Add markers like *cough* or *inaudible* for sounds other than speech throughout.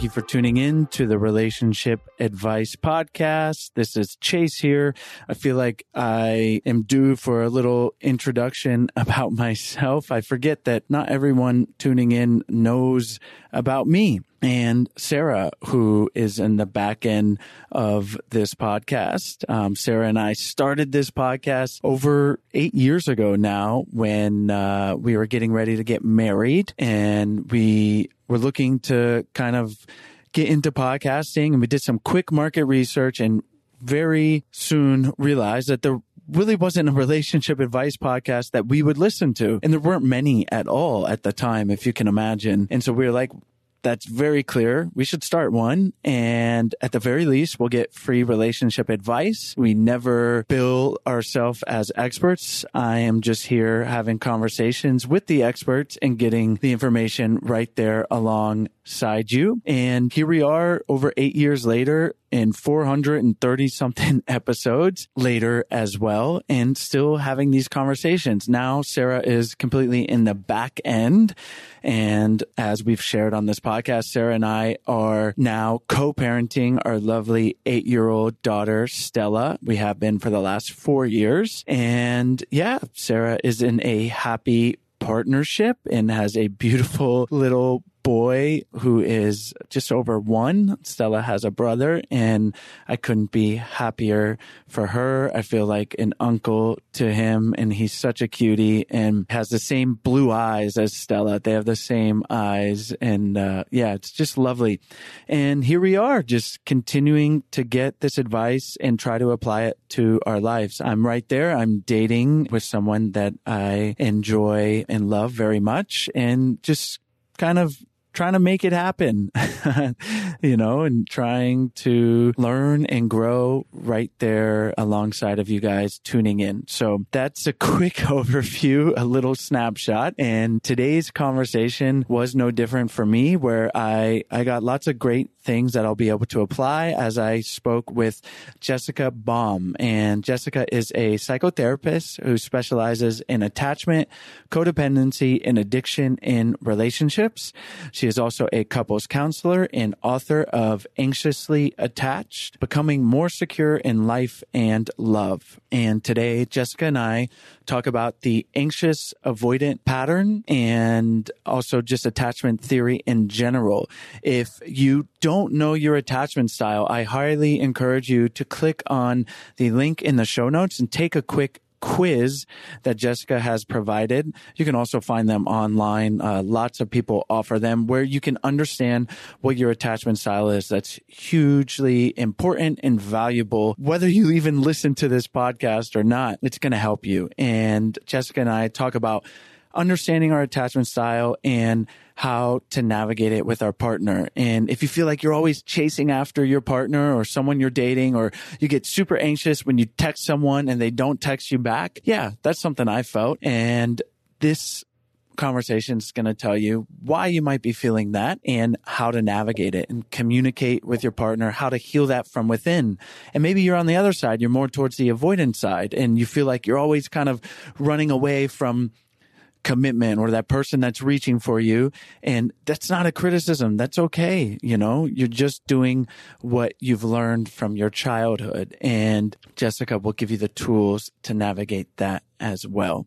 Thank you for tuning in to the Relationship Advice Podcast. This is Chase here. I feel like I am due for a little introduction *laughs* about myself. I forget that not everyone tuning in knows about me and Sarah, who is in the back end of this podcast. Um, Sarah and I started this podcast over eight years ago now when uh, we were getting ready to get married and we were looking to kind of get into podcasting and we did some quick market research and very soon realized that there really wasn't a relationship advice podcast that we would listen to. And there weren't many at all at the time, if you can imagine. And so we were like, that's very clear. We should start one. And at the very least, we'll get free relationship advice. We never bill ourselves as experts. I am just here having conversations with the experts and getting the information right there alongside you. And here we are over eight years later and 430 something *laughs* episodes later as well and still having these conversations. Now Sarah is completely in the back end. And as we've shared on this podcast, Sarah and I are now co-parenting our lovely eight year old daughter, Stella. We have been for the last four years. And yeah, Sarah is in a happy partnership and has a beautiful little boy who is just over one. Stella has a brother and I couldn't be happier for her. I feel like an uncle to him and he's such a cutie and has the same blue eyes as Stella. They have the same eyes and uh, yeah, it's just lovely. And here we are just continuing to get this advice and try to apply it to our lives. I'm right there. I'm dating with someone that I enjoy and love very much and just kind of trying to make it happen, *laughs* you know, and trying to learn and grow right there alongside of you guys tuning in. So that's a *laughs* quick overview, a little snapshot. And today's conversation was no different for me where I, I got lots of great things that I'll be able to apply as I spoke with Jessica Baum. And Jessica is a psychotherapist who specializes in attachment, codependency, and addiction in relationships. She is also a couples counselor and author of Anxiously Attached, Becoming More Secure in Life and Love. And today, Jessica and I talk about the anxious avoidant pattern and also just attachment theory in general. If you don't know your attachment style, I highly encourage you to click on the link in the show notes and take a quick quiz that Jessica has provided. You can also find them online. Uh, lots of people offer them where you can understand what your attachment style is. That's hugely important and valuable. Whether you even listen to this podcast or not, it's going to help you. And Jessica and I talk about understanding our attachment style and how to navigate it with our partner. And if you feel like you're always chasing after your partner or someone you're dating, or you get super anxious when you text someone and they don't text you back, yeah, that's something I felt. And this conversation is going to tell you why you might be feeling that and how to navigate it and communicate with your partner, how to heal that from within. And maybe you're on the other side, you're more towards the avoidance side and you feel like you're always kind of running away from commitment or that person that's reaching for you. And that's not a criticism. That's okay. You know, you're just doing what you've learned from your childhood. And Jessica will give you the tools to navigate that as well.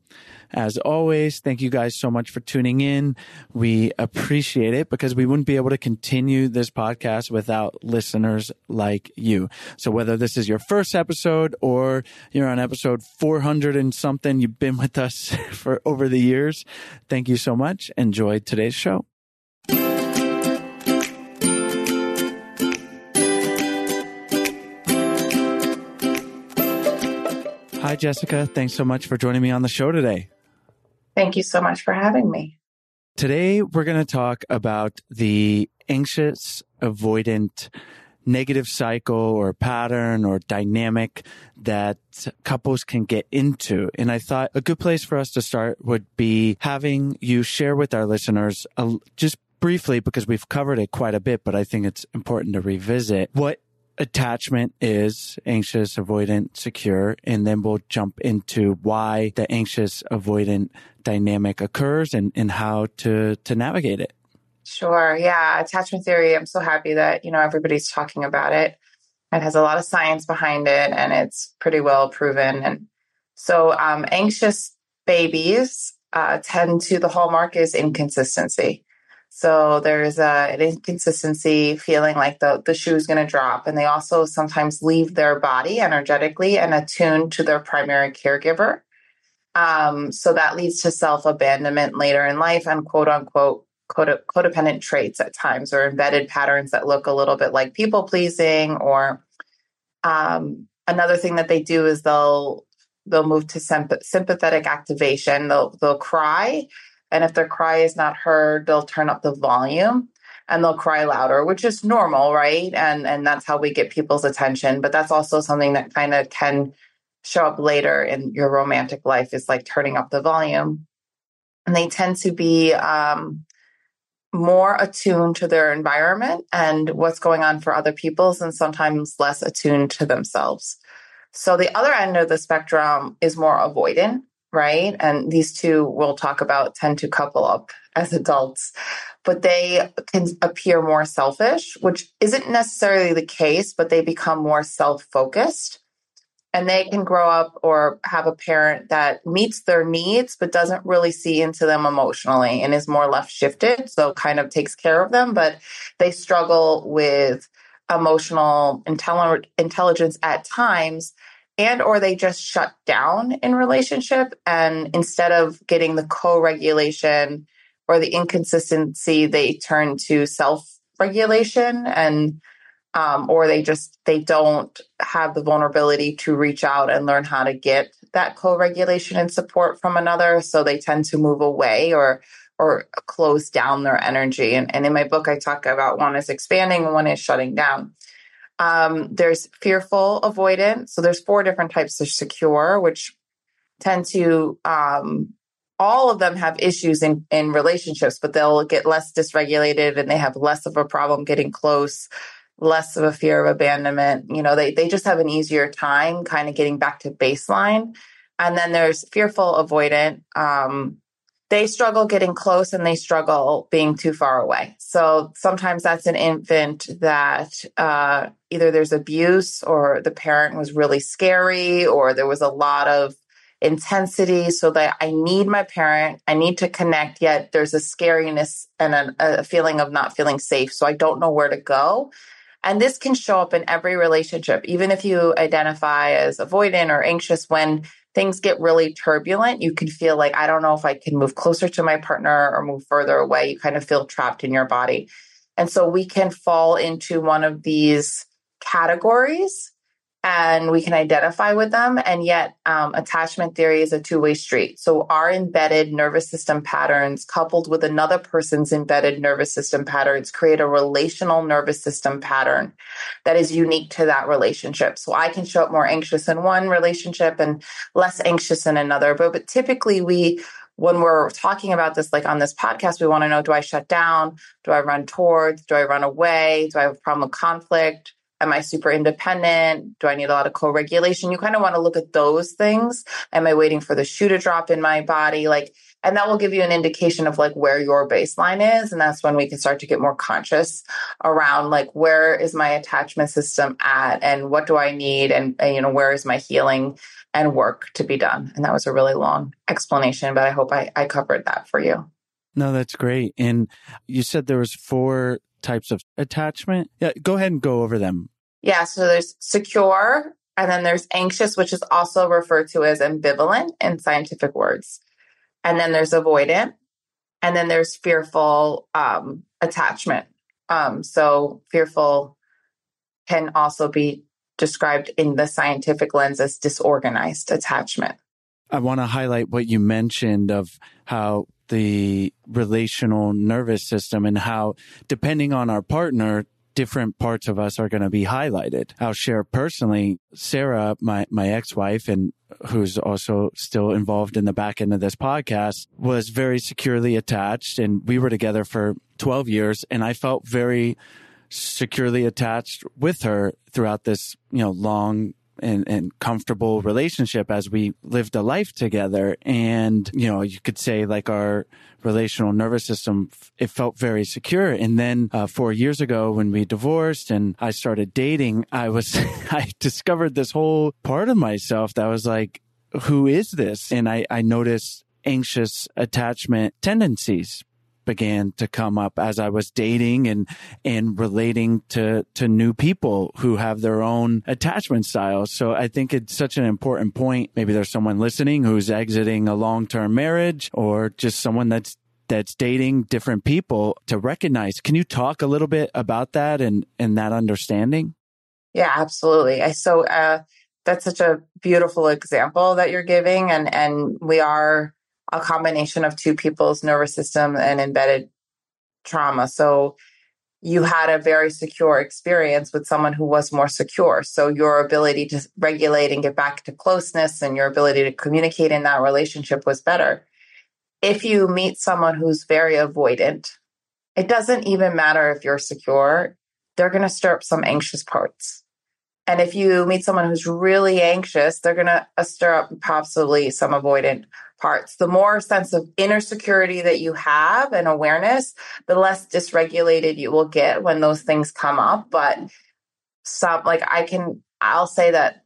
As always, thank you guys so much for tuning in. We appreciate it because we wouldn't be able to continue this podcast without listeners like you. So whether this is your first episode or you're on episode 400 and something, you've been with us *laughs* for over the years. Thank you so much. Enjoy today's show. Hi, Jessica. Thanks so much for joining me on the show today. Thank you so much for having me. Today, we're going to talk about the anxious, avoidant, negative cycle or pattern or dynamic that couples can get into. And I thought a good place for us to start would be having you share with our listeners a, just briefly because we've covered it quite a bit, but I think it's important to revisit what attachment is anxious, avoidant, secure, and then we'll jump into why the anxious avoidant dynamic occurs and, and how to, to navigate it. Sure. Yeah. Attachment theory. I'm so happy that, you know, everybody's talking about it. It has a lot of science behind it and it's pretty well proven. And so, um, anxious babies uh, tend to, the hallmark is inconsistency. So there's a, an inconsistency feeling like the, the shoe's going to drop. And they also sometimes leave their body energetically and attuned to their primary caregiver. Um, so that leads to self abandonment later in life and quote unquote codependent traits at times or embedded patterns that look a little bit like people pleasing or um, another thing that they do is they'll they'll move to sympathetic activation they'll they'll cry and if their cry is not heard they'll turn up the volume and they'll cry louder which is normal right? And and that's how we get people's attention. But that's also something that kind of can show up later in your romantic life is like turning up the volume. And they tend to be um, more attuned to their environment and what's going on for other people's and sometimes less attuned to themselves. So the other end of the spectrum is more avoidant, right? And these two we'll talk about tend to couple up as adults, but they can appear more selfish, which isn't necessarily the case, but they become more self focused and they can grow up or have a parent that meets their needs but doesn't really see into them emotionally and is more left shifted so kind of takes care of them but they struggle with emotional intelli- intelligence at times and or they just shut down in relationship and instead of getting the co-regulation or the inconsistency they turn to self-regulation and um, or they just they don't have the vulnerability to reach out and learn how to get that co-regulation and support from another. So they tend to move away or or close down their energy. And, and in my book i talk about one is expanding one is shutting down um, there's fearful avoidant so there's four different types of secure which tend to um, all of them have issues in, in relationships, but they'll get less dysregulated and they have less of a problem getting close less of a fear of abandonment. You know, they, they just have an easier time kind of getting back to baseline. And then there's fearful avoidant. Um, they struggle getting close and they struggle being too far away. So sometimes that's an infant that uh, either there's abuse or the parent was really scary or there was a lot of intensity so that I need my parent, I need to connect, yet there's a scariness and a, a feeling of not feeling safe. So I don't know where to go. And this can show up in every relationship, even if you identify as avoidant or anxious when things get really turbulent, you can feel like, I don't know if I can move closer to my partner or move further away. You kind of feel trapped in your body. And so we can fall into one of these categories and we can identify with them. And yet, um, attachment theory is a two way street. So, our embedded nervous system patterns, coupled with another person's embedded nervous system patterns, create a relational nervous system pattern that is unique to that relationship. So, I can show up more anxious in one relationship and less anxious in another. But, but typically, we when we're talking about this, like on this podcast, we want to know do I shut down? Do I run towards? Do I run away? Do I have a problem with conflict? Am I super independent? Do I need a lot of co regulation? You kind of want to look at those things. Am I waiting for the shoe to drop in my body? Like, and that will give you an indication of like where your baseline is. And that's when we can start to get more conscious around like, where is my attachment system at? And what do I need? And, and you know, where is my healing and work to be done? And that was a really long explanation, but I hope I, I covered that for you. No, that's great. And you said there was four types of attachment. Yeah, go ahead and go over them yeah, so there's secure, and then there's anxious, which is also referred to as ambivalent in scientific words. And then there's avoidant, and then there's fearful um, attachment. Um, so fearful can also be described in the scientific lens as disorganized attachment. I want to highlight what you mentioned of how the relational nervous system and how depending on our partner different parts of us are going to be highlighted. I'll share personally, Sarah, my, my ex-wife and who's also still involved in the back end of this podcast, was very securely attached. And we were together for 12 years. And I felt very securely attached with her throughout this, you know, long and, and comfortable relationship as we lived a life together. And, you know, you could say like our relational nervous system, it felt very secure. And then uh, four years ago when we divorced and I started dating, I was, *laughs* I discovered this whole part of myself that was like, who is this? And I, I noticed anxious attachment tendencies began to come up as I was dating and and relating to to new people who have their own attachment styles. So I think it's such an important point. Maybe there's someone listening who's exiting a long-term marriage or just someone that's that's dating different people to recognize. Can you talk a little bit about that and and that understanding? Yeah, absolutely. I so uh that's such a beautiful example that you're giving and and we are a combination of two people's nervous system and embedded trauma. So you had a very secure experience with someone who was more secure. So your ability to regulate and get back to closeness and your ability to communicate in that relationship was better. If you meet someone who's very avoidant, it doesn't even matter if you're secure, they're going to stir up some anxious parts. And if you meet someone who's really anxious, they're going to uh, stir up possibly some avoidant parts. The more sense of inner security that you have and awareness, the less dysregulated you will get when those things come up. But some, like I can, I'll say that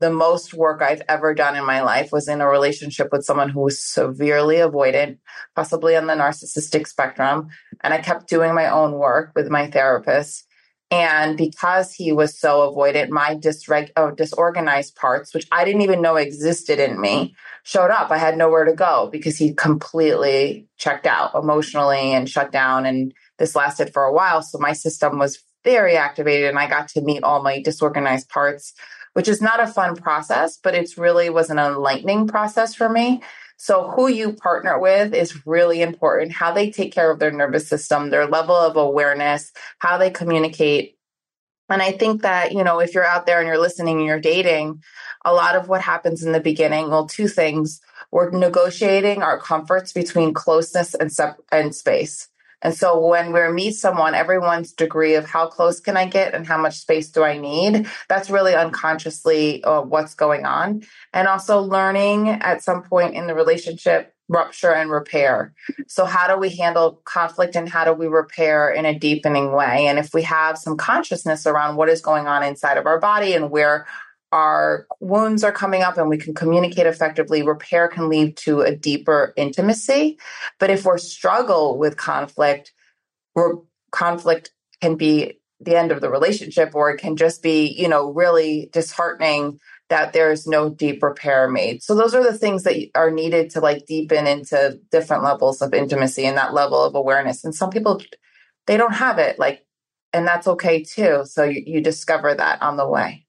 the most work I've ever done in my life was in a relationship with someone who was severely avoidant, possibly on the narcissistic spectrum. And I kept doing my own work with my therapist. And because he was so avoidant, my dysreg- oh, disorganized parts, which I didn't even know existed in me, showed up. I had nowhere to go because he completely checked out emotionally and shut down. And this lasted for a while. So my system was very activated and I got to meet all my disorganized parts, which is not a fun process, but it's really was an enlightening process for me. So who you partner with is really important. How they take care of their nervous system, their level of awareness, how they communicate. And I think that, you know, if you're out there and you're listening and you're dating, a lot of what happens in the beginning, well, two things. We're negotiating our comforts between closeness and, sep- and space. And so when we meet someone, everyone's degree of how close can I get and how much space do I need, that's really unconsciously uh, what's going on. And also learning at some point in the relationship, rupture and repair. So how do we handle conflict and how do we repair in a deepening way? And if we have some consciousness around what is going on inside of our body and where our wounds are coming up and we can communicate effectively, repair can lead to a deeper intimacy. But if we're struggle with conflict, conflict can be the end of the relationship, or it can just be, you know, really disheartening that there's no deep repair made. So those are the things that are needed to like deepen into different levels of intimacy and that level of awareness. And some people, they don't have it, like, and that's okay too. So you, you discover that on the way.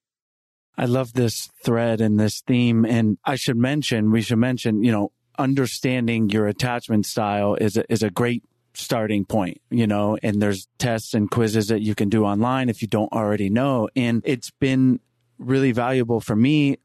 I love this thread and this theme. And I should mention, we should mention, you know, understanding your attachment style is a, is a great starting point, you know, and there's tests and quizzes that you can do online if you don't already know. And it's been really valuable for me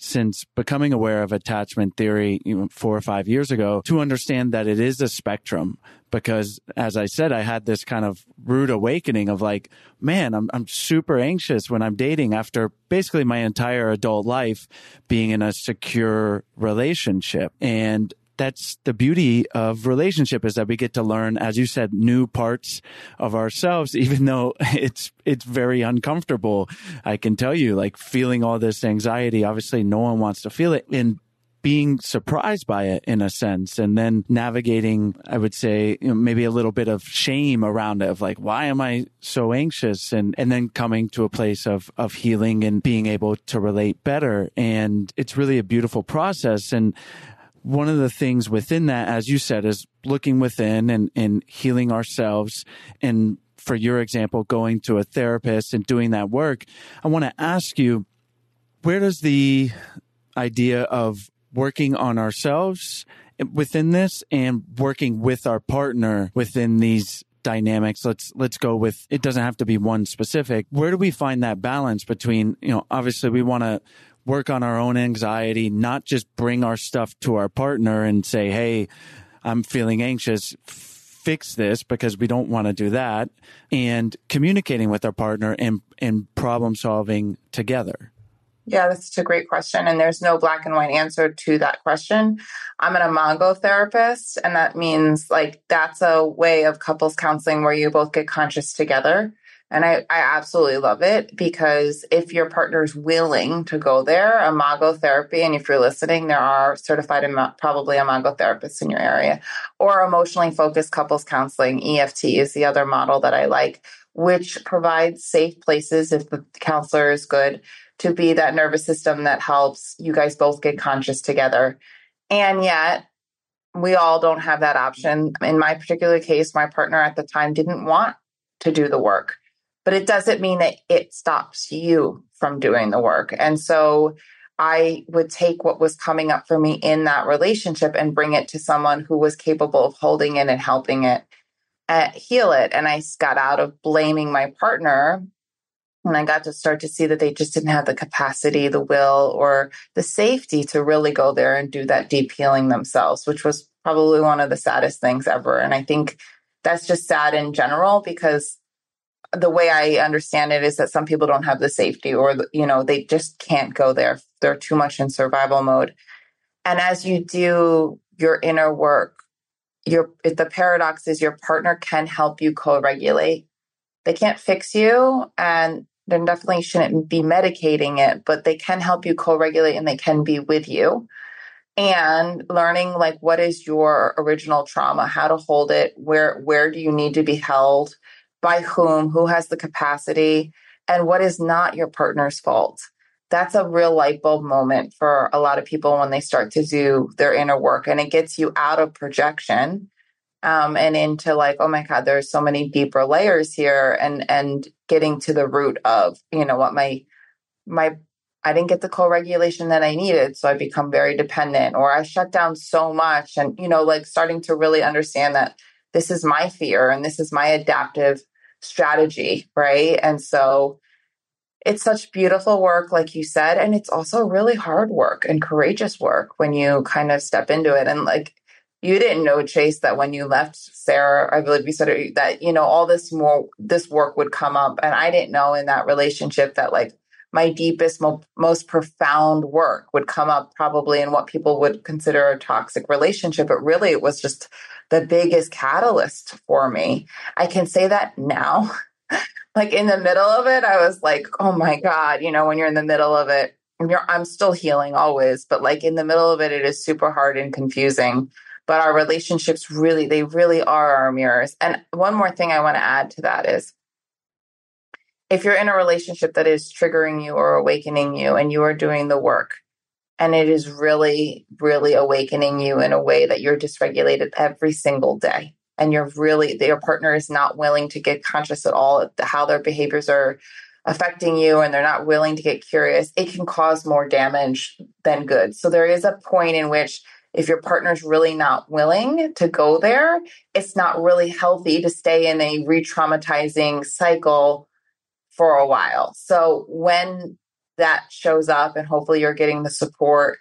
since becoming aware of attachment theory four or five years ago to understand that it is a spectrum. Because as I said, I had this kind of rude awakening of like, man, I'm, I'm super anxious when I'm dating after basically my entire adult life being in a secure relationship. And that's the beauty of relationship is that we get to learn, as you said, new parts of ourselves, *laughs* even though it's, it's very uncomfortable. I can tell you, like feeling all this anxiety, obviously no one wants to feel it. And being surprised by it in a sense and then navigating i would say you know, maybe a little bit of shame around it of like why am i so anxious and and then coming to a place of of healing and being able to relate better and it's really a beautiful process and one of the things within that, as you said, is looking within and, and healing ourselves. And for your example, going to a therapist and doing that work, I want to ask you, where does the idea of working on ourselves within this and working with our partner within these dynamics let's let's go with it doesn't have to be one specific where do we find that balance between you know obviously we want to work on our own anxiety, not just bring our stuff to our partner and say, Hey, I'm feeling anxious. Fix this because we don't want to do that and communicating with our partner and, and problem solving together. Yeah, that's a great question. And there's no black and white answer to that question. I'm an imago therapist, and that means like that's a way of couples counseling where you both get conscious together. And I, I absolutely love it because if your partner's willing to go there, imago therapy, and if you're listening, there are certified probably imago therapists in your area, or emotionally focused couples counseling, EFT is the other model that I like, which provides safe places if the counselor is good to be that nervous system that helps you guys both get conscious together. And yet, we all don't have that option. In my particular case, my partner at the time didn't want to do the work, but it doesn't mean that it stops you from doing the work. And so I would take what was coming up for me in that relationship and bring it to someone who was capable of holding it and helping it uh, heal it. And I got out of blaming my partner and I got to start to see that they just didn't have the capacity, the will, or the safety to really go there and do that deep healing themselves, which was probably one of the saddest things ever. And I think that's just sad in general because the way I understand it is that some people don't have the safety or, you know, they just can't go there. They're too much in survival mode. And as you do your inner work, your the paradox is your partner can help you co-regulate. They can't fix you and then definitely shouldn't be medicating it, but they can help you co-regulate and they can be with you. And learning like what is your original trauma, how to hold it, where where do you need to be held, by whom, who has the capacity, and what is not your partner's fault. That's a real light bulb moment for a lot of people when they start to do their inner work and it gets you out of projection um, and into like, oh my God, there's so many deeper layers here and and getting to the root of, you know, what my my I didn't get the co-regulation that I needed. So I become very dependent or I shut down so much and, you know, like starting to really understand that this is my fear and this is my adaptive strategy. Right. And so it's such beautiful work, like you said, and it's also really hard work and courageous work when you kind of step into it. And like you didn't know chase that when you left sarah i believe you said that you know all this more this work would come up and i didn't know in that relationship that like my deepest mo- most profound work would come up probably in what people would consider a toxic relationship but really it was just the biggest catalyst for me. I can say that now. *laughs* Like in the middle of it i was like oh my god you know when you're in the middle of it I'm still healing always, but like in the middle of it, it is super hard and confusing. But our relationships really they really are our mirrors. And one more thing i want to add to that is if you're in a relationship that is triggering you or awakening you and you are doing the work and it is really really awakening you in a way that you're dysregulated every single day. And you're really your partner is not willing to get conscious at all of how their behaviors are affecting you and they're not willing to get curious. It can cause more damage than good. So there is a point in which if your partner's really not willing to go there, it's not really healthy to stay in a re traumatizing cycle for a while. So when that shows up, and hopefully you're getting the support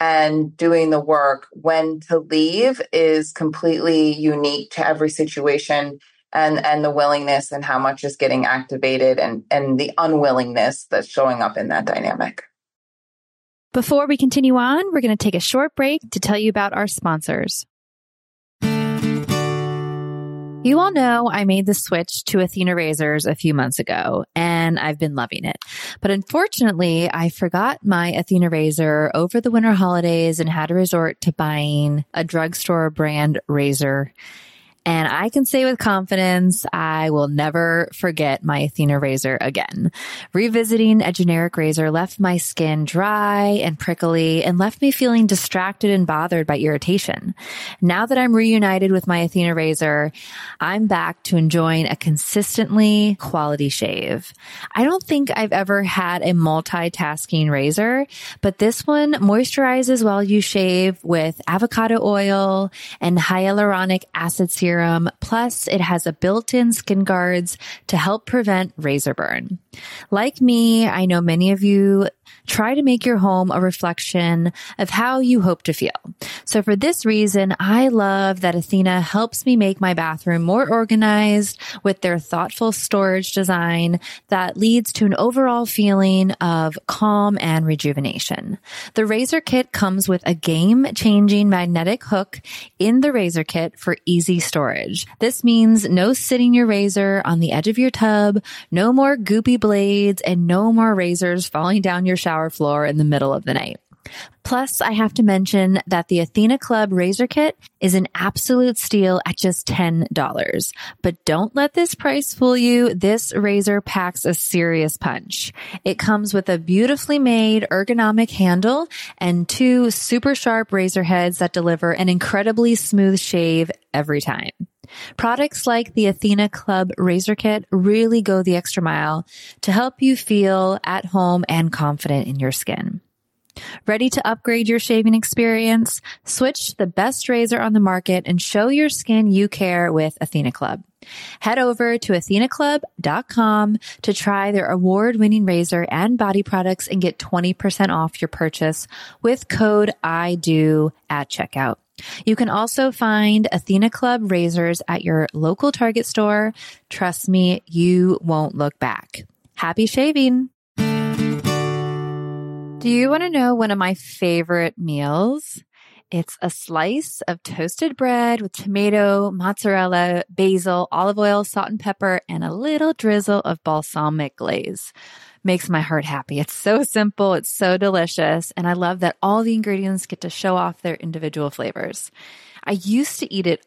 and doing the work, when to leave is completely unique to every situation and and the willingness and how much is getting activated and and the unwillingness that's showing up in that dynamic. Before we continue on, we're going to take a short break to tell you about our sponsors. You all know I made the switch to Athena razors a few months ago and I've been loving it. But unfortunately, I forgot my Athena razor over the winter holidays and had to resort to buying a drugstore brand razor and I can say with confidence, I will never forget my Athena razor again. Revisiting a generic razor left my skin dry and prickly and left me feeling distracted and bothered by irritation. Now that I'm reunited with my Athena razor, I'm back to enjoying a consistently quality shave. I don't think I've ever had a multitasking razor, but this one moisturizes while you shave with avocado oil and hyaluronic acid serum serum. Plus, it has a built-in skin guards to help prevent razor burn. Like me, I know many of you try to make your home a reflection of how you hope to feel. So for this reason, I love that Athena helps me make my bathroom more organized with their thoughtful storage design that leads to an overall feeling of calm and rejuvenation. The razor kit comes with a game changing magnetic hook in the razor kit for easy storage. This means no sitting your razor on the edge of your tub, no more goopy blades, and no more razors falling down your shower floor in the middle of the night. Plus, I have to mention that the Athena Club Razor Kit is an absolute steal at just $10. But don't let this price fool you. This razor packs a serious punch. It comes with a beautifully made ergonomic handle and two super sharp razor heads that deliver an incredibly smooth shave every time. Products like the Athena Club Razor Kit really go the extra mile to help you feel at home and confident in your skin. Ready to upgrade your shaving experience? Switch to the best razor on the market and show your skin you care with Athena Club. Head over to athenaclub.com to try their award winning razor and body products and get 20% off your purchase with code I do at checkout. You can also find Athena Club razors at your local Target store. Trust me, you won't look back. Happy shaving! Do you want to know one of my favorite meals? It's a slice of toasted bread with tomato, mozzarella, basil, olive oil, salt and pepper, and a little drizzle of balsamic glaze. Makes my heart happy. It's so simple. It's so delicious. And I love that all the ingredients get to show off their individual flavors. I used to eat it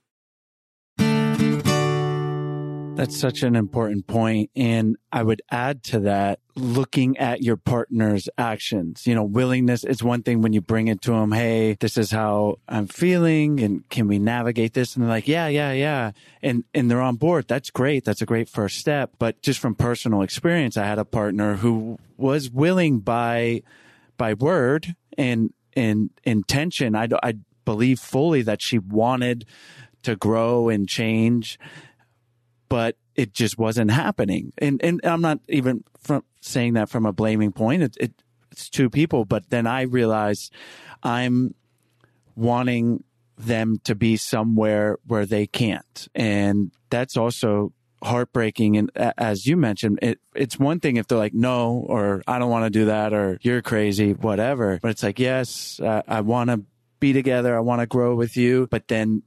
That's such an important point. And I would add to that, looking at your partner's actions, you know, willingness is one thing when you bring it to them. Hey, this is how I'm feeling. And can we navigate this? And they're like, yeah, yeah, yeah. And, and they're on board. That's great. That's a great first step. But just from personal experience, I had a partner who was willing by, by word and, and intention. I, I believe fully that she wanted to grow and change but it just wasn't happening. And and I'm not even from saying that from a blaming point. It, it it's two people, but then I realized I'm wanting them to be somewhere where they can't, and that's also heartbreaking. And as you mentioned, it, it's one thing if they're like, no, or I don't want to do that, or you're crazy, whatever. But it's like, yes, uh, I want to be together. I want to grow with you. But then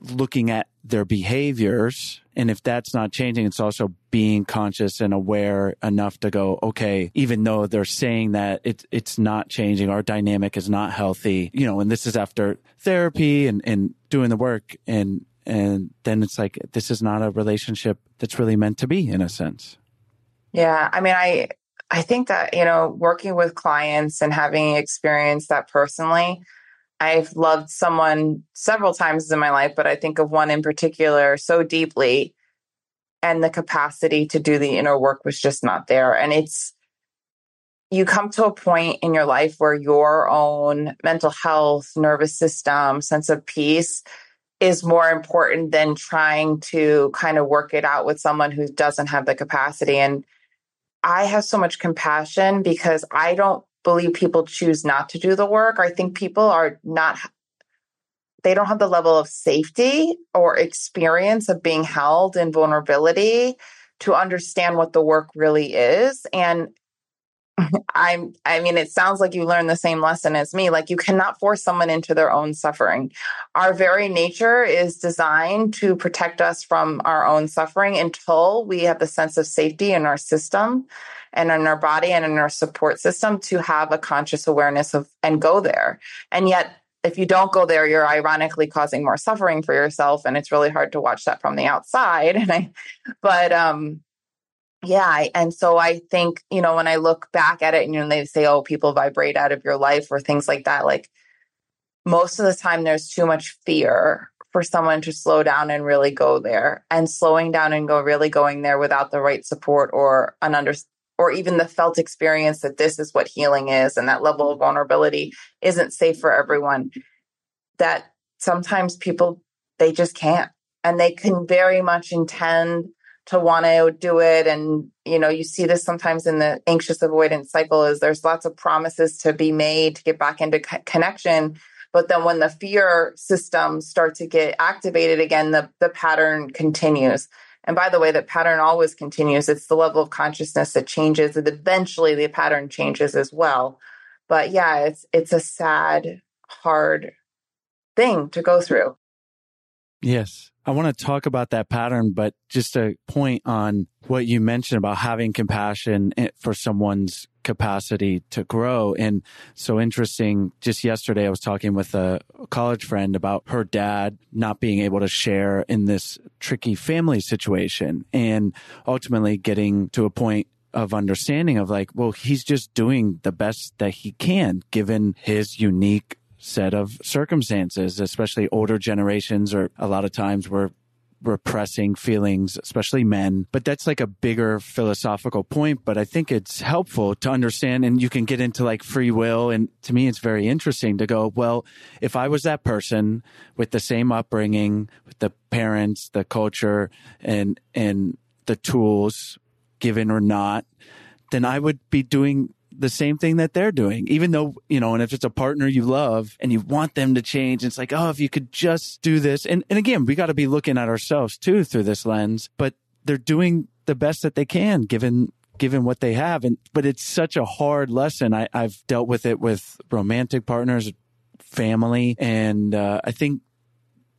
looking at their behaviors. And if that's not changing, it's also being conscious and aware enough to go, okay, even though they're saying that it's, it's not changing, our dynamic is not healthy, you know, and this is after therapy and, and doing the work. And, and then it's like, this is not a relationship that's really meant to be in a sense. Yeah. I mean, I, I think that, you know, working with clients and having experienced that personally, I've loved someone several times in my life, but I think of one in particular so deeply. And the capacity to do the inner work was just not there. And it's, you come to a point in your life where your own mental health, nervous system, sense of peace is more important than trying to kind of work it out with someone who doesn't have the capacity. And I have so much compassion because I don't believe people choose not to do the work. I think people are not, they don't have the level of safety or experience of being held in vulnerability to understand what the work really is. And *laughs* I'm, I mean, it sounds like you learned the same lesson as me. Like you cannot force someone into their own suffering. Our very nature is designed to protect us from our own suffering until we have the sense of safety in our system and in our body and in our support system to have a conscious awareness of and go there. And yet, if you don't go there, you're ironically causing more suffering for yourself. And it's really hard to watch that from the outside. *laughs* And I, but, um, yeah. I, and so I think, you know, when I look back at it and you know, they say, oh, people vibrate out of your life or things like that, like most of the time there's too much fear for someone to slow down and really go there and slowing down and go really going there without the right support or an under, or even the felt experience that this is what healing is and that level of vulnerability isn't safe for everyone that sometimes people they just can't and they can very much intend to want to do it and you know you see this sometimes in the anxious avoidance cycle is there's lots of promises to be made to get back into co- connection but then when the fear systems start to get activated again the the pattern continues and by the way, that pattern always continues. It's the level of consciousness that changes, and eventually the pattern changes as well. But yeah, it's it's a sad, hard thing to go through. Yes. I want to talk about that pattern, but just a point on what you mentioned about having compassion eh, for someone's capacity to grow. And so interesting. Just yesterday, I was talking with a college friend about her dad not being able to share in this tricky family situation and ultimately getting to a point of understanding of like, well, he's just doing the best that he can given his unique set of circumstances, especially older generations or a lot of times we're repressing feelings, especially men. But that's like a bigger philosophical point. But I think it's helpful to understand and you can get into like free will. And to me, it's very interesting to go, well, if I was that person with the same upbringing, with the parents, the culture and, and the tools given or not, then I would be doing the same thing that they're doing, even though, you know, and if it's a partner you love and you want them to change, it's like, oh, if you could just do this. And, and again, we got to be looking at ourselves too through this lens, but they're doing the best that they can given given what they have and but it's such a hard lesson I, i've dealt with it with romantic partners family and uh, i think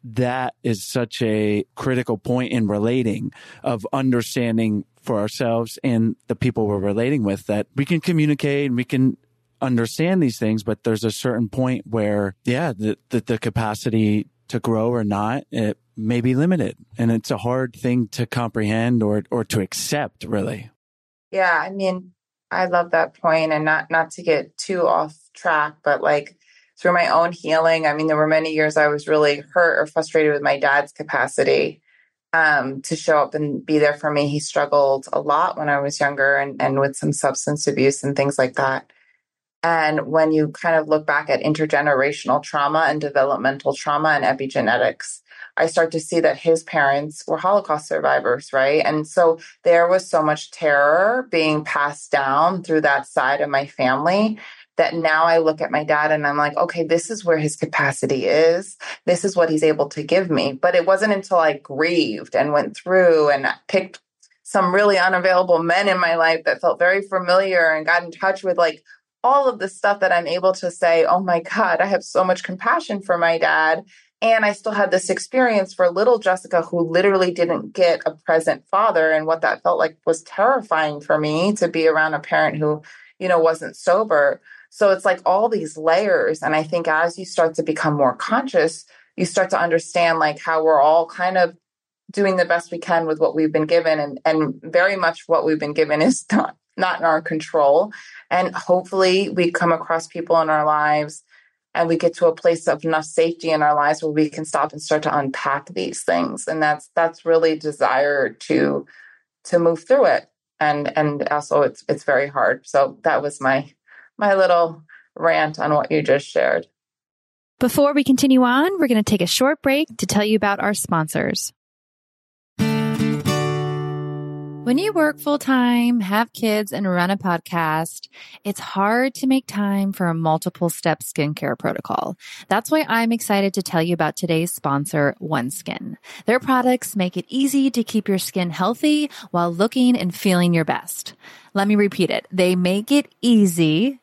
that is such a critical point in relating of understanding for ourselves and the people we're relating with that we can communicate and we can understand these things, but there's a certain point where, yeah, the, the, the capacity to grow or not, it may be limited. And it's a hard thing to comprehend or, or to accept, really. Yeah. I mean, I love that point and not, not to get too off track, but like through my own healing, I mean, there were many years I was really hurt or frustrated with my dad's capacity um, to show up and be there for me. He struggled a lot when I was younger and, and with some substance abuse and things like that. And when you kind of look back at intergenerational trauma and developmental trauma and epigenetics, I start to see that his parents were Holocaust survivors, right? And so there was so much terror being passed down through that side of my family that now I look at my dad and I'm like, okay, this is where his capacity is. This is what he's able to give me. But it wasn't until I grieved and went through and picked some really unavailable men in my life that felt very familiar and got in touch with like all of the stuff that I'm able to say, oh my God, I have so much compassion for my dad. And I still had this experience for little Jessica, who literally didn't get a present father. And what that felt like was terrifying for me to be around a parent who, you know, wasn't sober. So it's like all these layers. And I think as you start to become more conscious, you start to understand like how we're all kind of doing the best we can with what we've been given. And, and very much what we've been given is *laughs* not, not in our control. And hopefully we come across people in our lives and we get to a place of enough safety in our lives where we can stop and start to unpack these things. And that's, that's really desire to, to move through it. And, and also it's, it's very hard. So that was my, my little rant on what you just shared. Before we continue on, we're going to take a short break to tell you about our sponsors. When you work full time, have kids, and run a podcast, it's hard to make time for a multiple step skincare protocol. That's why I'm excited to tell you about today's sponsor, OneSkin. Their products make it easy to keep your skin healthy while looking and feeling your best. Let me repeat it. They make it easy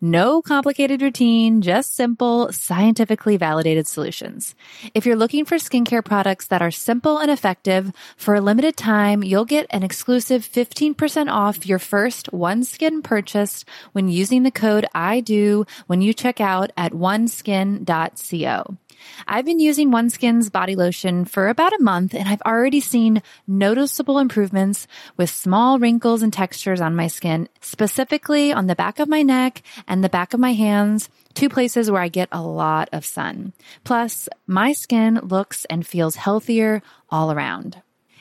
no complicated routine, just simple, scientifically validated solutions. If you're looking for skincare products that are simple and effective, for a limited time, you'll get an exclusive 15% off your first OneSkin purchase when using the code I do when you check out at oneskin.co. I've been using OneSkin's body lotion for about a month and I've already seen noticeable improvements with small wrinkles and textures on my skin, specifically on the back of my neck and the back of my hands, two places where I get a lot of sun. Plus, my skin looks and feels healthier all around.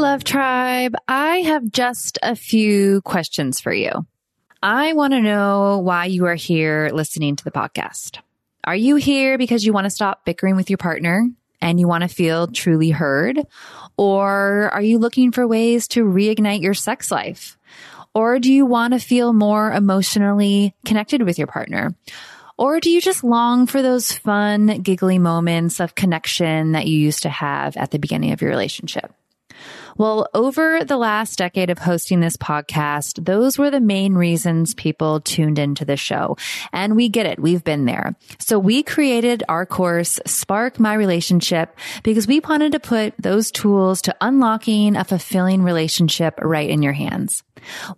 Love Tribe. I have just a few questions for you. I want to know why you are here listening to the podcast. Are you here because you want to stop bickering with your partner and you want to feel truly heard? Or are you looking for ways to reignite your sex life? Or do you want to feel more emotionally connected with your partner? Or do you just long for those fun, giggly moments of connection that you used to have at the beginning of your relationship? Well, over the last decade of hosting this podcast, those were the main reasons people tuned into the show. And we get it. We've been there. So we created our course, Spark My Relationship, because we wanted to put those tools to unlocking a fulfilling relationship right in your hands.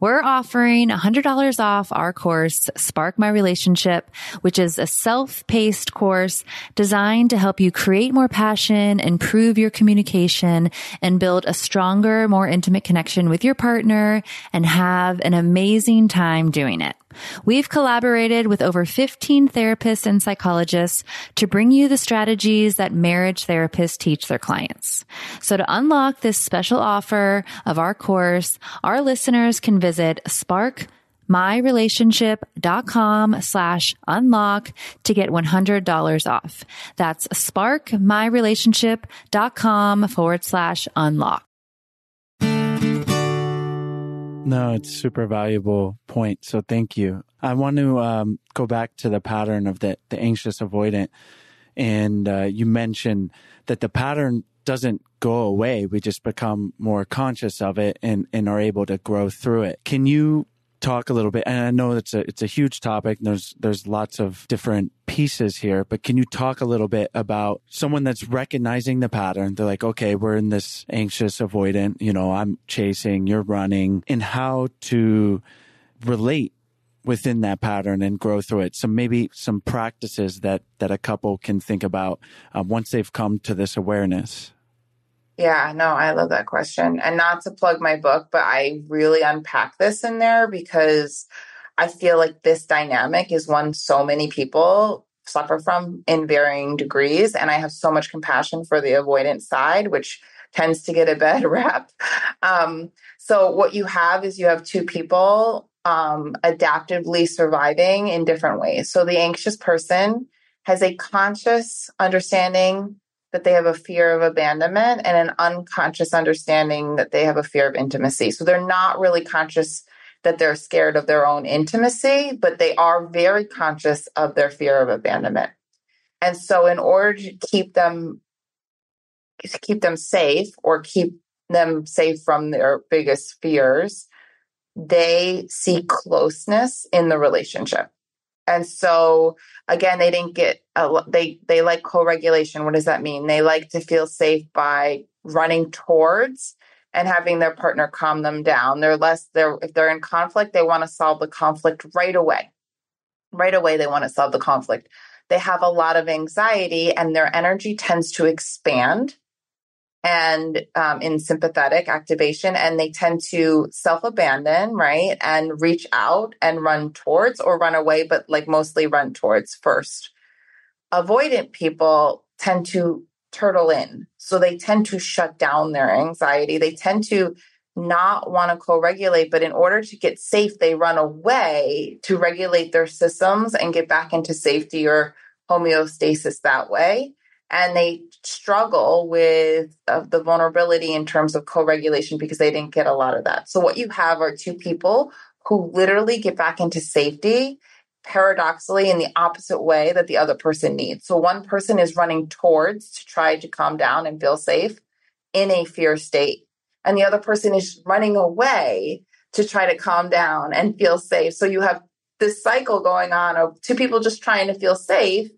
We're offering $100 off our course, Spark My Relationship, which is a self-paced course designed to help you create more passion, improve your communication, and build a stronger, more intimate connection with your partner and have an amazing time doing it. We've collaborated with over 15 therapists and psychologists to bring you the strategies that marriage therapists teach their clients. So to unlock this special offer of our course, our listeners can visit Spark myrelationship.com slash unlock to get $100 off. That's sparkmyrelationship.com forward slash unlock. No, it's super valuable point. So thank you. I want to um, go back to the pattern of the, the anxious avoidant. And uh, you mentioned that the pattern doesn't go away. We just become more conscious of it and, and are able to grow through it. Can you talk a little bit? And I know it's a it's a huge topic. There's there's lots of different pieces here, but can you talk a little bit about someone that's recognizing the pattern? They're like, okay, we're in this anxious avoidant. You know, I'm chasing, you're running, and how to relate within that pattern and grow through it. So maybe some practices that that a couple can think about uh, once they've come to this awareness. Yeah, no, I love that question. And not to plug my book, but I really unpack this in there because I feel like this dynamic is one so many people suffer from in varying degrees. And I have so much compassion for the avoidant side, which tends to get a bad *laughs* rap. Um, so, what you have is you have two people um, adaptively surviving in different ways. So, the anxious person has a conscious understanding that they have a fear of abandonment and an unconscious understanding that they have a fear of intimacy. So, they're not really conscious that they're scared of their own intimacy, but they are very conscious of their fear of abandonment. And so, in order to keep them to keep them safe or keep them safe from their biggest fears, they seek closeness in the relationship. And so again, they didn't get a, they they like co-regulation. What does that mean? They like to feel safe by running towards and having their partner calm them down. They're less they're if they're in conflict, they want to solve the conflict right away. Right away they want to solve the conflict. They have a lot of anxiety and their energy tends to expand and um, in sympathetic activation and they tend to self-abandon right and reach out and run towards or run away but like mostly run towards first. Avoidant people tend to turtle in so they tend to shut down their anxiety. They tend to not want to co-regulate but in order to get safe they run away to regulate their systems and get back into safety or homeostasis that way and they struggle with uh, the vulnerability in terms of co-regulation because they didn't get a lot of that. So what you have are two people who literally get back into safety paradoxically in the opposite way that the other person needs. So one person is running towards to try to calm down and feel safe in a fear state and the other person is running away to try to calm down and feel safe. So you have this cycle going on of two people just trying to feel safe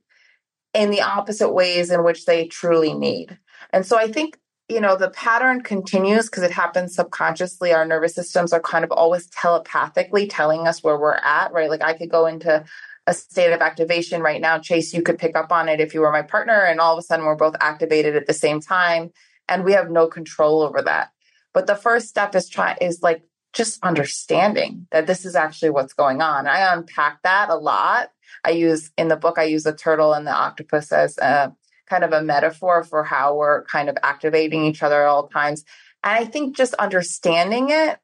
in the opposite ways in which they truly need. And so I think, you know, the pattern continues because it happens subconsciously. Our nervous systems are kind of always telepathically telling us where we're at, right? Like I could go into a state of activation right now. Chase, you could pick up on it if you were my partner, and all of a sudden we're both activated at the same time. And we have no control over that. But the first step is try is like just understanding that this is actually what's going on. I unpack that a lot I use in the book, I use the turtle and the octopus as a kind of a metaphor for how we're kind of activating each other at all times. And I think just understanding it,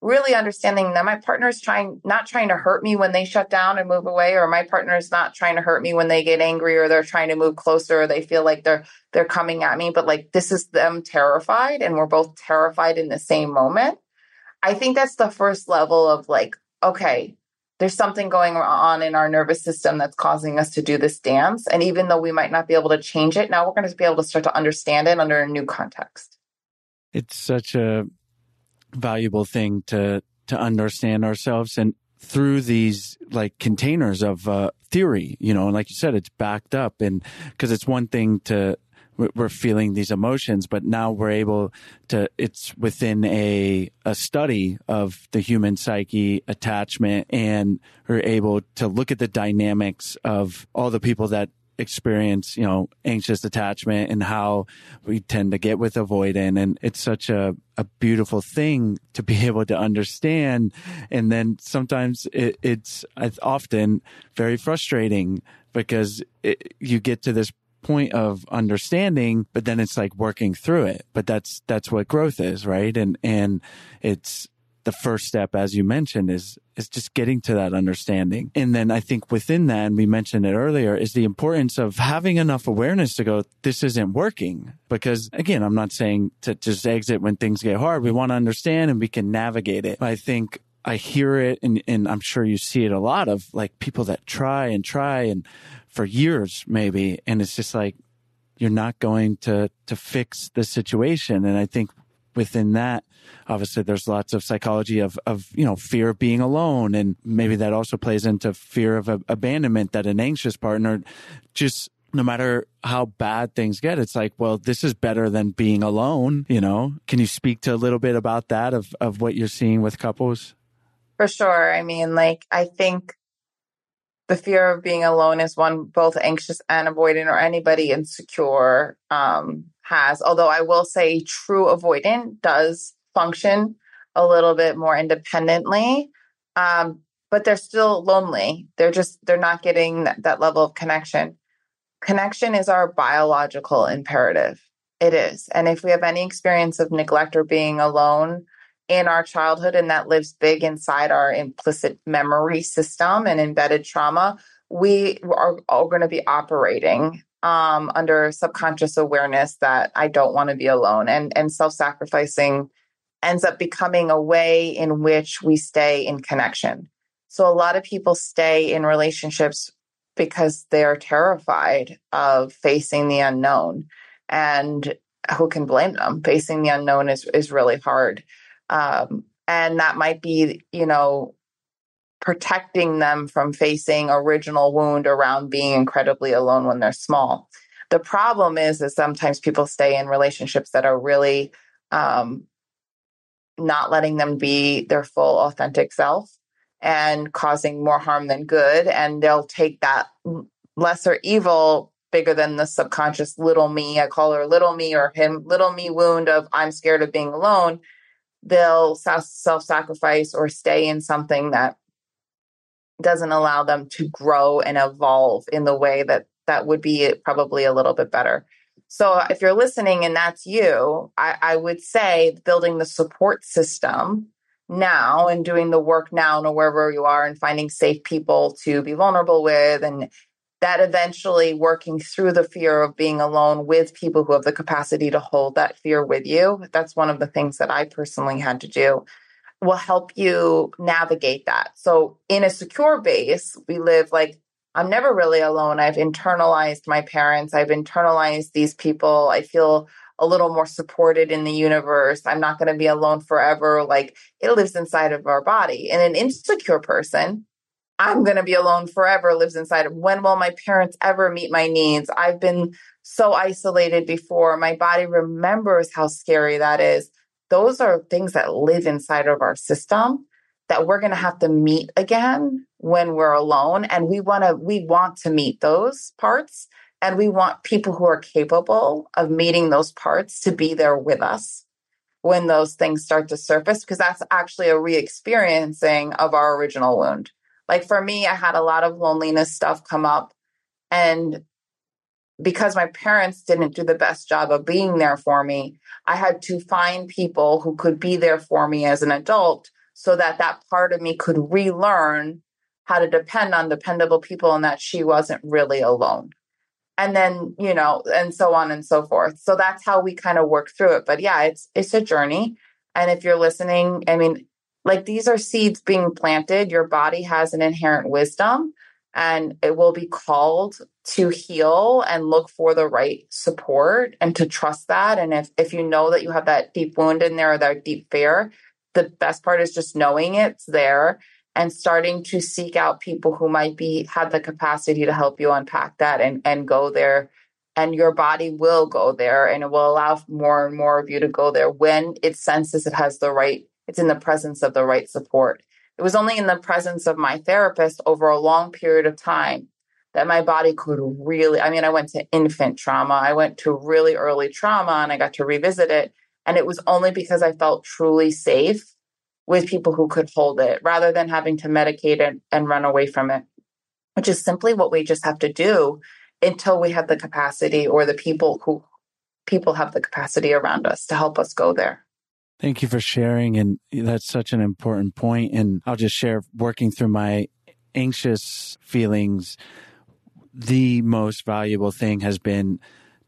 really understanding that my partner is trying, not trying to hurt me when they shut down and move away, or my partner is not trying to hurt me when they get angry or they're trying to move closer or they feel like they're, they're coming at me. But like this is them terrified and we're both terrified in the same moment. I think that's the first level of like, okay, there's something going on in our nervous system that's causing us to do this dance. And even though we might not be able to change it, now we're going to be able to start to understand it under a new context. It's such a valuable thing to to understand ourselves and through these like containers of uh, theory, you know, and like you said, it's backed up and because it's one thing to we're feeling these emotions, but now we're able to, it's within a, a study of the human psyche attachment and we're able to look at the dynamics of all the people that experience, you know, anxious attachment and how we tend to get with avoidant. And it's such a, a beautiful thing to be *laughs* able to understand. And then sometimes it, it's, it's often very frustrating because it, you get to this point of understanding, but then it's like working through it. But that's, that's what growth is, right? And, and it's, the first step, as you mentioned, is is just getting to that understanding. And then I think within that, and we mentioned it earlier, is the importance of having enough awareness to go, this isn't working. Because again, I'm not saying to just exit when things get hard. We want to understand and we can navigate it. I think I hear it and, and I'm sure you see it a lot of like people that try and try and for years maybe and it's just like you're not going to to fix the situation. And i think within that obviously there's lots of psychology of of you know fear of being alone. And maybe that also plays into fear of abandonment that an anxious partner just no matter how bad things get it's like well this is better than being alone you know? Can you speak to a little bit about that of of what you're seeing with couples For sure. I mean, like, I think the fear of being alone is one both anxious and avoidant or anybody insecure um, has. Although I will say true avoidant does function a little bit more independently. Um, but they're still lonely. They're just, they're not getting that, that level of connection. Connection is our biological imperative. It is. And if we have any experience of neglect or being alone, in our childhood and that lives big inside our implicit memory system and embedded trauma, we are all going to be operating um, under subconscious awareness that I don't want to be alone and, and self sacrificing ends up becoming a way in which we stay in connection. So a lot of people stay in relationships because they're terrified of facing the unknown. And who can blame them? Facing the unknown is, is really hard. Um, and that might be, you know, protecting them from facing original wound around being incredibly alone when they're small. The problem is, is sometimes people stay in relationships that are really um, not letting them be their full authentic self and causing more harm than good. And they'll take that lesser evil bigger than the subconscious little me. I call her little me or him little me wound of I'm scared of being alone they'll self sacrifice or stay in something that doesn't allow them to grow and evolve in the way that that would be probably a little bit better. So if you're listening and that's you, I, I would say building the support system now and doing the work now, know wherever you are and finding safe people to be vulnerable with and that eventually working through the fear of being alone with people who have the capacity to hold that fear with you. That's one of the things that I personally had to do will help you navigate that. So in a secure base, we live like I'm never really alone. I've internalized my parents. I've internalized these people. I feel a little more supported in the universe. I'm not going to be alone forever. Like it lives inside of our body. And an insecure person I'm going to be alone forever lives inside of when will my parents ever meet my needs? I've been so isolated before. My body remembers how scary that is. Those are things that live inside of our system that we're going to have to meet again when we're alone and we want to we want to meet those parts and we want people who are capable of meeting those parts to be there with us when those things start to surface because that's actually a re-experiencing of our original wound like for me, I had a lot of loneliness stuff come up. And because my parents didn't do the best job of being there for me, I had to find people who could be there for me as an adult so that that part of me could relearn how to depend on dependable people and that she wasn't really alone. And then, you know, and so on and so forth. So that's how we kind of work through it. But yeah, it's it's a journey. And if you're listening, I mean, like these are seeds being planted. Your body has an inherent wisdom and it will be called to heal and look for the right support and to trust that. And if, if you know that you have that deep wound in there or that deep fear, the best part is just knowing it's there and starting to seek out people who might be have the capacity to help you unpack that and, and go there and your body will go there and it will allow more and more of you to go there when it senses it has the right it's in the presence of the right support. It was only in the presence of my therapist over a long period of time that my body could really, I mean, I went to infant trauma, I went to really early trauma and I got to revisit it. And it was only because I felt truly safe with people who could hold it rather than having to medicate it and run away from it, which is simply what we just have to do until we have the capacity or the people who people have the capacity around us to help us go there. Thank you for sharing. And that's such an important point. And I'll just share working through my anxious feelings. The most valuable thing has been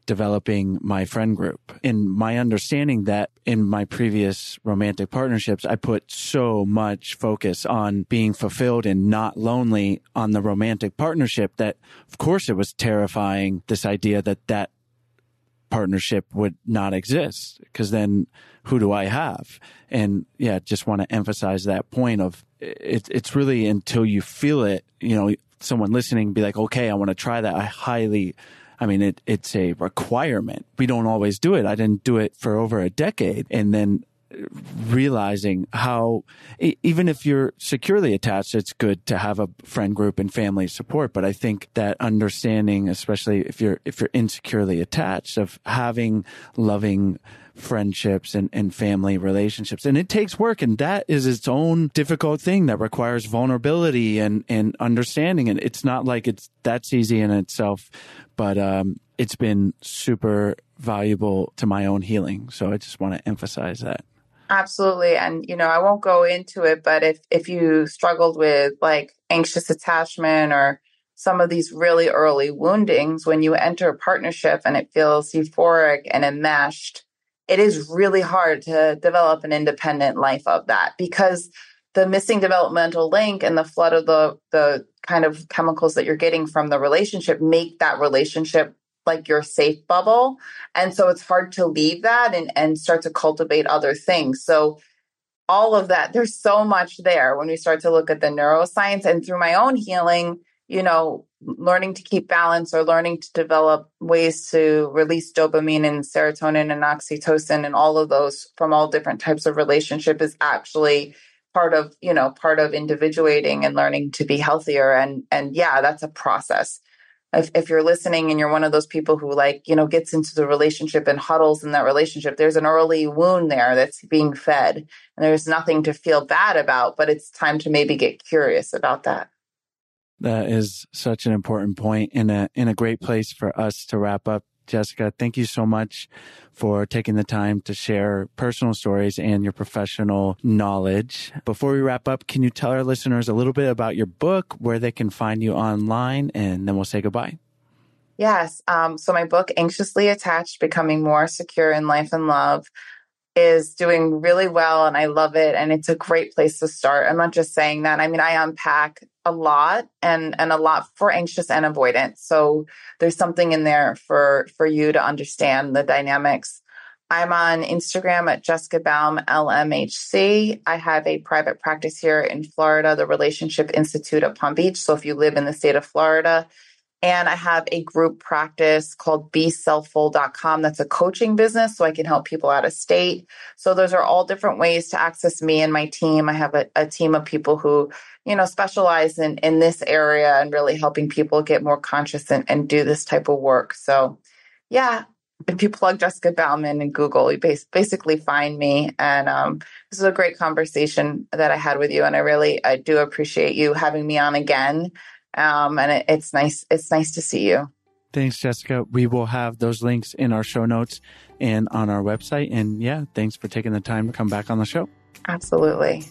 developing my friend group and my understanding that in my previous romantic partnerships, I put so much focus on being fulfilled and not lonely on the romantic partnership that of course it was terrifying. This idea that that partnership would not exist because then who do I have? And yeah, just want to emphasize that point of it, it's really until you feel it, you know, someone listening be like, okay, I want to try that. I highly, I mean, it, it's a requirement. We don't always do it. I didn't do it for over a decade. And then realizing how even if you're securely attached, it's good to have a friend group and family support. But I think that understanding, especially if you're if you're insecurely attached, of having loving friendships and, and family relationships. And it takes work and that is its own difficult thing that requires vulnerability and, and understanding. And it's not like it's that's easy in itself, but um, it's been super valuable to my own healing. So I just want to emphasize that. Absolutely. And, you know, I won't go into it, but if, if you struggled with like anxious attachment or some of these really early woundings, when you enter a partnership and it feels euphoric and enmeshed, it is really hard to develop an independent life of that because the missing developmental link and the flood of the, the kind of chemicals that you're getting from the relationship make that relationship like your safe bubble. And so it's hard to leave that and, and start to cultivate other things. So all of that, there's so much there when we start to look at the neuroscience and through my own healing, you know, learning to keep balance or learning to develop ways to release dopamine and serotonin and oxytocin and all of those from all different types of relationship is actually part of, you know, part of individuating and learning to be healthier. And, and yeah, that's a process if, if you're listening and you're one of those people who like you know gets into the relationship and huddles in that relationship there's an early wound there that's being fed. And there's nothing to feel bad about but it's time to maybe get curious about that. That is such an important point and a in a great place for us to wrap up Jessica, thank you so much for taking the time to share personal stories and your professional knowledge. Before we wrap up, can you tell our listeners a little bit about your book, where they can find you online, and then we'll say goodbye? Yes. Um, so, my book, Anxiously Attached Becoming More Secure in Life and Love, is doing really well and I love it and it's a great place to start. I'm not just saying that. I mean, I unpack a lot and and a lot for anxious and avoidant. So there's something in there for for you to understand the dynamics. I'm on Instagram at Jessica Baum LMHC. I have a private practice here in Florida, the Relationship Institute of Palm Beach. So if you live in the state of Florida, and I have a group practice called beselfful.com. That's a coaching business. So I can help people out of state. So those are all different ways to access me and my team. I have a, a team of people who, you know, specialize in, in this area and really helping people get more conscious and, and do this type of work. So yeah, if you plug Jessica Baum in Google, you basically find me. And um, this is a great conversation that I had with you. And I really, I do appreciate you having me on again um, and it, it's nice. It's nice to see you. Thanks, Jessica. We will have those links in our show notes and on our website. And yeah, thanks for taking the time to come back on the show. Absolutely.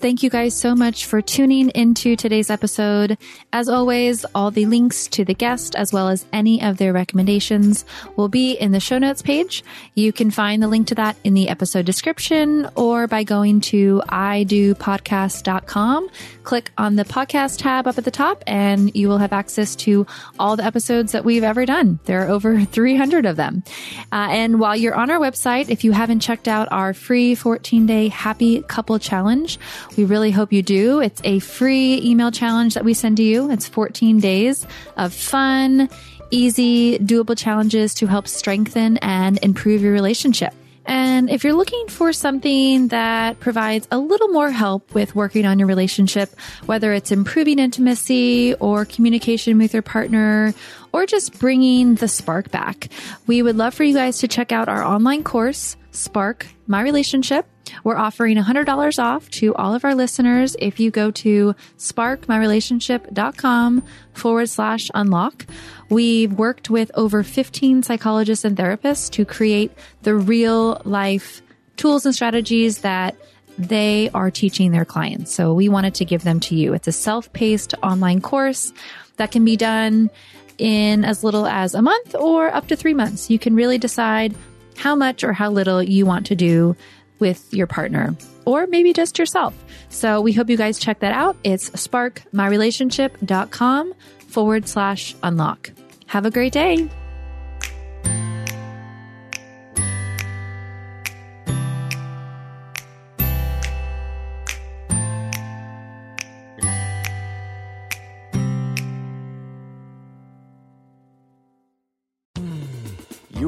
Thank you guys so much for tuning into today's episode. As always, all the links to the guest as well as any of their recommendations will be in the show notes page. You can find the link to that in the episode description or by going to idopodcast.com. Click on the podcast tab up at the top and you will have access to all the episodes that we've ever done. There are over *laughs* 300 of them. Uh, and while you're on our website, if you haven't checked out our free 14 day happy couple challenge, we really hope you do. It's a free email challenge that we send to you. It's 14 days of fun, easy, doable challenges to help strengthen and improve your relationship. And if you're looking for something that provides a little more help with working on your relationship, whether it's improving intimacy or communication with your partner or just bringing the spark back, we would love for you guys to check out our online course, Spark My Relationship. We're offering $100 off to all of our listeners if you go to sparkmyrelationship.com forward slash unlock. We've worked with over 15 psychologists and therapists to create the real life tools and strategies that they are teaching their clients. So we wanted to give them to you. It's a self-paced online course that can be done in as little as a month or up to three months. You can really decide how much or how little you want to do with your partner or maybe just yourself. So we hope you guys check that out. It's sparkmyrelationship.com forward slash unlock. Have a great day.